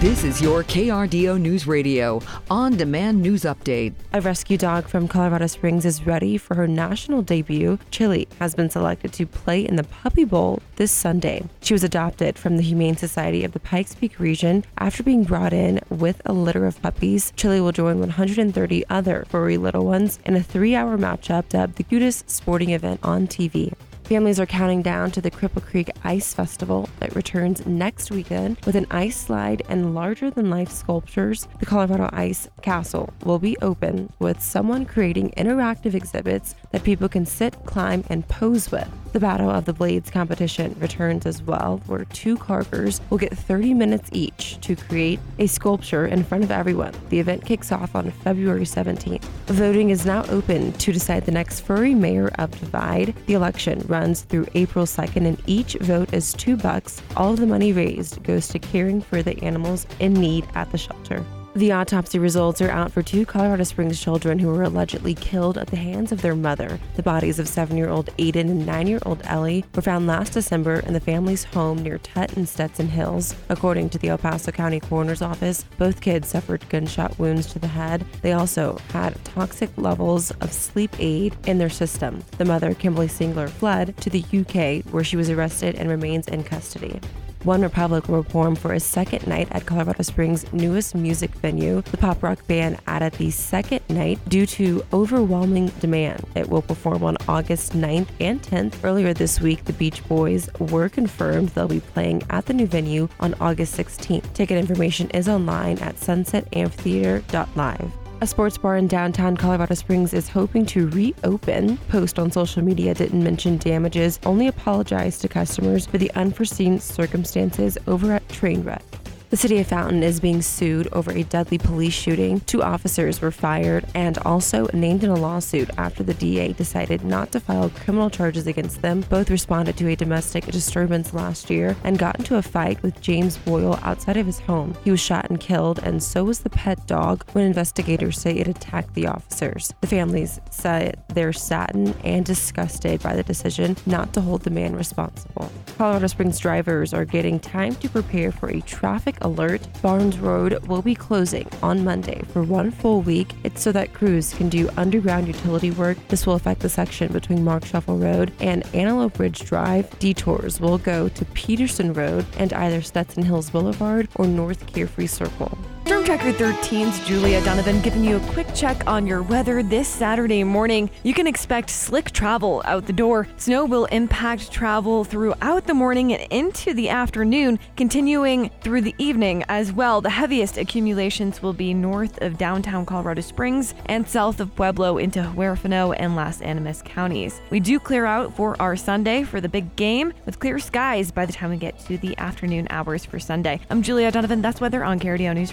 This is your KRDO News Radio on demand news update. A rescue dog from Colorado Springs is ready for her national debut. Chili has been selected to play in the Puppy Bowl this Sunday. She was adopted from the Humane Society of the Pikes Peak region after being brought in with a litter of puppies. Chili will join 130 other furry little ones in a three hour matchup dubbed the cutest sporting event on TV. Families are counting down to the Cripple Creek Ice Festival that returns next weekend with an ice slide and larger than life sculptures. The Colorado Ice Castle will be open with someone creating interactive exhibits that people can sit, climb, and pose with. The Battle of the Blades competition returns as well, where two carvers will get 30 minutes each to create a sculpture in front of everyone. The event kicks off on February 17th. Voting is now open to decide the next furry mayor of Divide. The election runs through April 2nd, and each vote is two bucks. All of the money raised goes to caring for the animals in need at the shelter. The autopsy results are out for two Colorado Springs children who were allegedly killed at the hands of their mother. The bodies of seven year old Aiden and nine year old Ellie were found last December in the family's home near Tutt and Stetson Hills. According to the El Paso County Coroner's Office, both kids suffered gunshot wounds to the head. They also had toxic levels of sleep aid in their system. The mother, Kimberly Singler, fled to the UK where she was arrested and remains in custody. OneRepublic will perform for a second night at Colorado Springs' newest music venue. The pop rock band added the second night due to overwhelming demand. It will perform on August 9th and 10th. Earlier this week, the Beach Boys were confirmed they'll be playing at the new venue on August 16th. Ticket information is online at sunsetamphitheater.live. A sports bar in downtown Colorado Springs is hoping to reopen. Post on social media didn't mention damages, only apologized to customers for the unforeseen circumstances over at Trainwreck. The city of Fountain is being sued over a deadly police shooting. Two officers were fired and also named in a lawsuit after the DA decided not to file criminal charges against them. Both responded to a domestic disturbance last year and got into a fight with James Boyle outside of his home. He was shot and killed, and so was the pet dog when investigators say it attacked the officers. The families said they're saddened and disgusted by the decision not to hold the man responsible. Colorado Springs drivers are getting time to prepare for a traffic alert. Barnes Road will be closing on Monday for one full week. It's so that crews can do underground utility work. This will affect the section between Marksheffel Road and Antelope Ridge Drive. Detours will go to Peterson Road and either Stetson Hills Boulevard or North Carefree Circle. Storm Tracker 13's Julia Donovan giving you a quick check on your weather this Saturday morning. You can expect slick travel out the door. Snow will impact travel throughout the morning and into the afternoon, continuing through the evening as well. The heaviest accumulations will be north of downtown Colorado Springs and south of Pueblo into Huerfano and Las Animas counties. We do clear out for our Sunday for the big game with clear skies by the time we get to the afternoon hours for Sunday. I'm Julia Donovan. That's weather on KRDO News